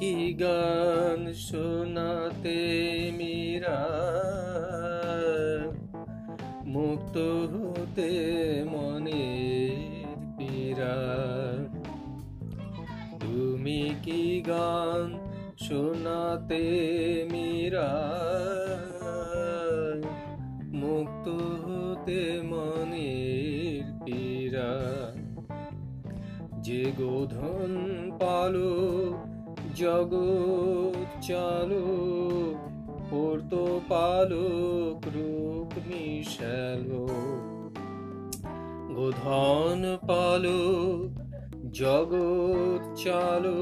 কি গান শোনাতে মীরা? মুক্ত হতে মনের পীরা তুমি কি গান শোনাতে মীরা? মুক্ত হতে মনের পীরা যে গোধন পালো জগৎ চালো পড়তো পালক রূপ মিশালো। গোধন পালো জগৎ চালো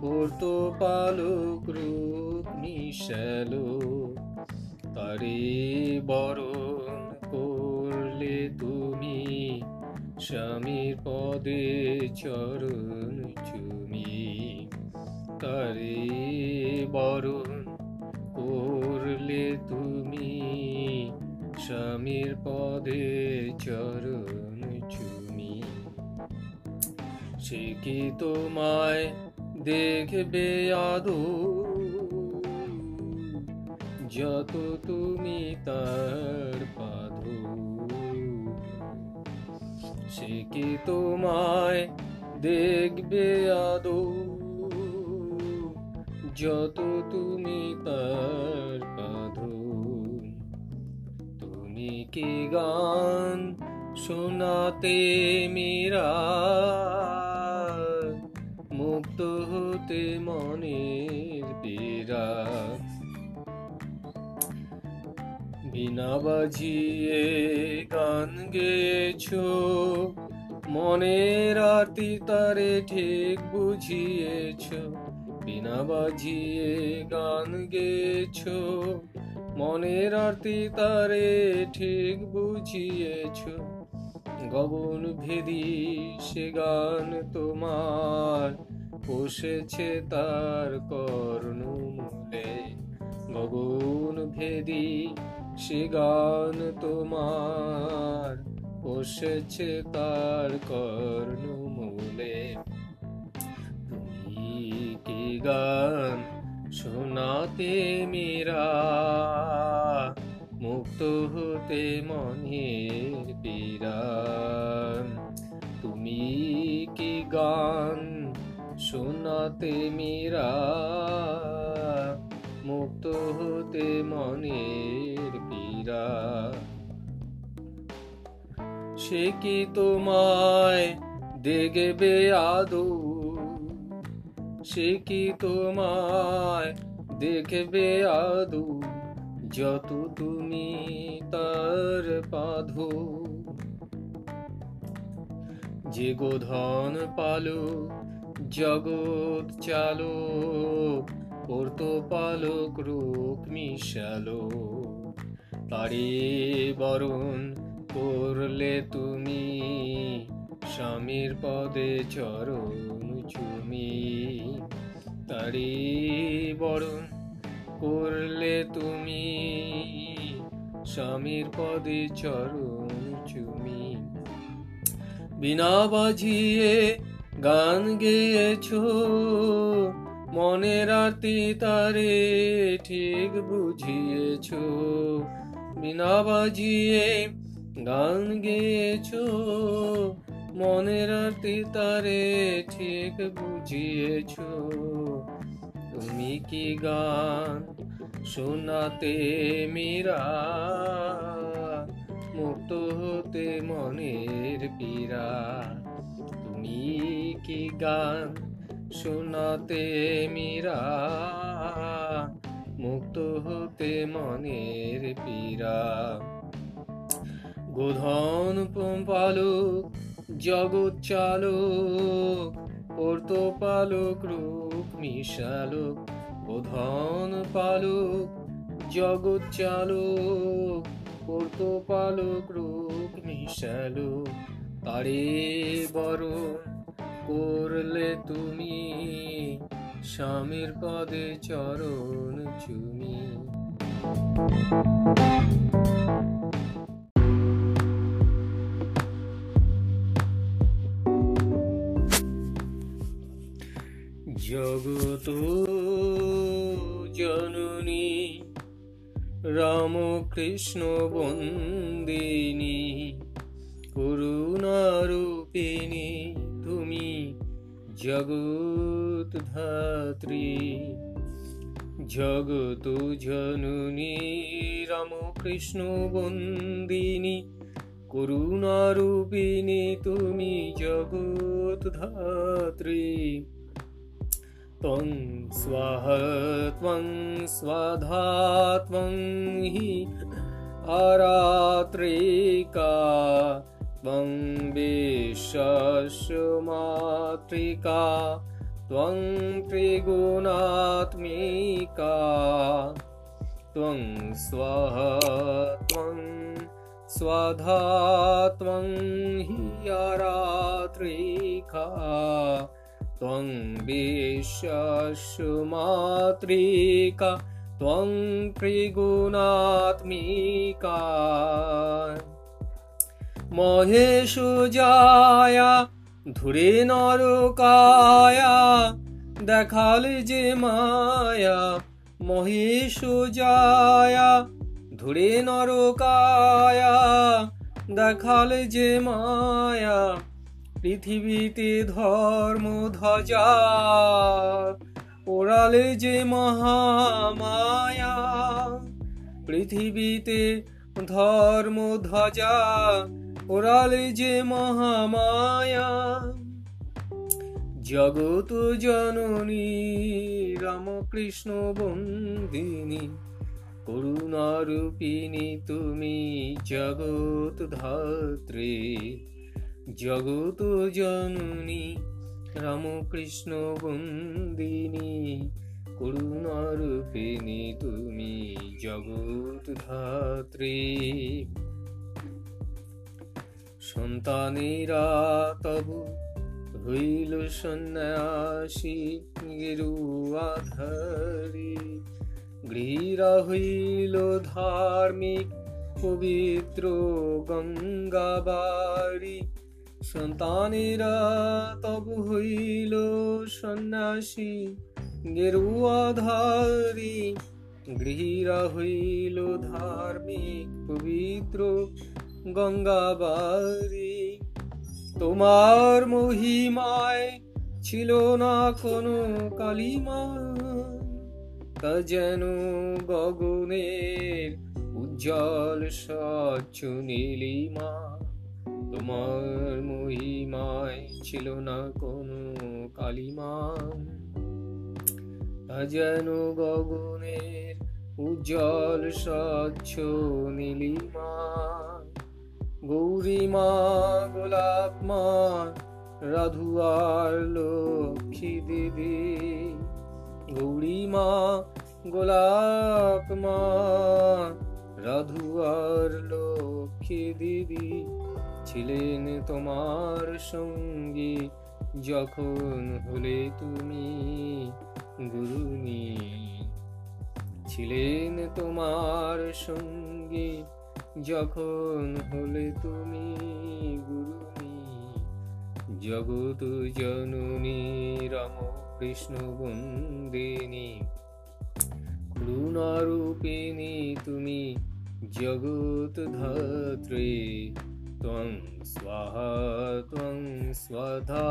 পড়তো পালক রূপ মিশালো। তারে বরণ করলে তুমি স্বামীর পদে চরণ চুমি তারে বরণ করলে তুমি স্বামীর পদে চরণ চুমি। সে কি তোমায় দেখবে আদৌ যত তুমি তার পাধো সে কি তোমায় দেখবে আদৌ যত তুমি তার পাধো তুমি কি গান শোনাতে মীরা মুক্ত হতে মনের পীরা বিনা বাজিয়ে গান গেছ মনের আরতি তারে ঠিক বুঝিয়েছ। বিনা বাজিয়ে গান গেছ মনের আরতি তারে ঠিক বুঝিয়েছ। গগন ভেদি সে গান তোমার বসেছে তার কর্ণমূলে। গগন ভেদি সে গান তোমার বসেছে তার কর্ণমূলে। তুমি কি গান শোনাতে মীরা মুক্ত হতে মনের পীরা তুমি কি গান শোনাতে মীরা মুক্ত হতে মনের পীরা সে কি তোমায় দেখবে আদৌ সে কি তোমায় দেখবে আদু? যত তুমি তার পাধো। যে গোধন পালো, জগৎ চালো পড়ত পালক রূপ মিশালো। তারে বরণ করলে তুমি স্বামীর পদে চরণ চুমি তারে বরণ করলে তুমি স্বামীর পদে চরণ চুমি। বিনা বাজিয়ে গান গেয়েছ মনের আরতি তারে ঠিক বুঝিয়েছ। বিনা বাজিয়ে গান গেয়েছ মনের আরতি তারে ঠিক বুঝিয়েছ। তুমি কি গান শোনাতে মীরা? মুক্ত হতে মনের পীরা তুমি কি গান শোনাতে মীরা? মুক্ত হতে মনের পীরা গোধন পালক জগৎ চালক পালক রূপ মিশালক গোধন পালক, জগৎ চালক পালক রূপ মিশালক। তারে বরণ করলে তুমি স্বামীর পদে চরণ চুমি। জগত জননী রামকৃষ্ণ বন্দিনী, করুণারূপিণী তুমি জগৎ ধাত্রী। জগত জননী রামকৃষ্ণ বন্দিনী, করুণারূপিণী তুমি জগৎ ধাত্রী। त्वं स्वाह, त्वं स्वाधा, त्वं हि अरात्रिका त्वं विश्वमातृका त्वं त्रिगुणात्मिका, त्वं स्वः त्वं स्वधा, त्वं हि अरात्रिका त्वं विश्वमातृका त्वं त्रिगुणात्मिका মহেশু যায়া ধুরে নরকায়া দেখাল যে মায়া মহেশু যায়া ধুরে নরকায়া দেখাল যে মায়া পৃথিবীতে ধর্ম ধ্বজা ওড়ালে যে মহামায়া। পৃথিবীতে ধর্ম ধ্বজা ওড়ালে যে মহামায়া। জগত জননী, রামকৃষ্ণ বন্দিনী, করুণারূপিণী তুমি জগৎ ধাত্রী। জগত জননী রামকৃষ্ণ বন্দিনী, করুণারূপিণী তুমি জগৎ ধাত্রী সন্তানেরা তবু হইল সন্ন্যাসী, গেরুয়াধারী। গৃহীরা হইল ধার্মিক, পবিত্র গঙ্গাবাড়ি। সন্তানেরা তবু হইল সন্ন্যাসী, গেরুয়াধারী। গৃহীরা হইল ধার্মিক, পবিত্র গঙ্গাবাড়ি তোমার মহিমায় ছিল না কোনো কালিমা, তা যেন গগনের উজ্জ্বল স্বচ্ছ নীলিমা। তোমার মহিমায় ছিল না কোনো কালিমা। যেন গগনের উজ্জ্বল স্বচ্ছ নীলিমা। গৌরীমা গোলাপ মা রাধুয়ার লক্ষ্মী দেবী। গোলাপ মা রাধুয়ার লক্ষ্মী দেবী। ছিলেন তোমার সঙ্গী যখন হলে তুমি গুরুনি। ছিলেন তোমার সঙ্গী যখন হলে তুমি গুরুনি। জগত জননী রাম কৃষ্ণ বন্দিনী। করুণারূপিণী তুমি জগৎ ধাত্রী। त्वं स्वाहा त्वं स्वधा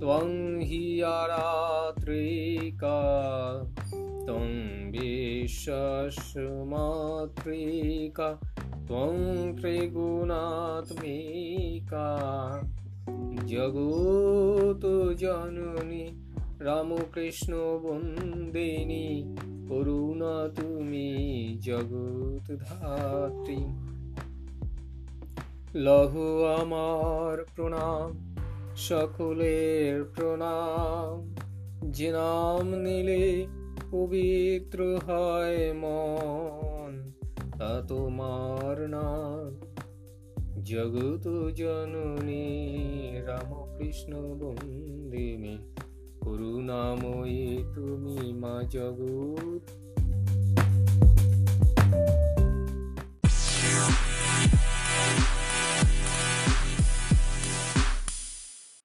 त्वं हि आरात्रिका त्वं विश्वमातृका त्वं त्रिगुणात्मिका জগত জননী রামকৃষ্ণ বন্দিনী করুণা তুমি জগৎ ধাত্রী লহু আমার প্রণাম, সকলের প্রণাম। যে নাম নিলে পবিত্র হয় মন, তা তোমার নাম। জগত জননী রামকৃষ্ণ বন্দিনী, করুণাময়ী তুমি মা জগৎ।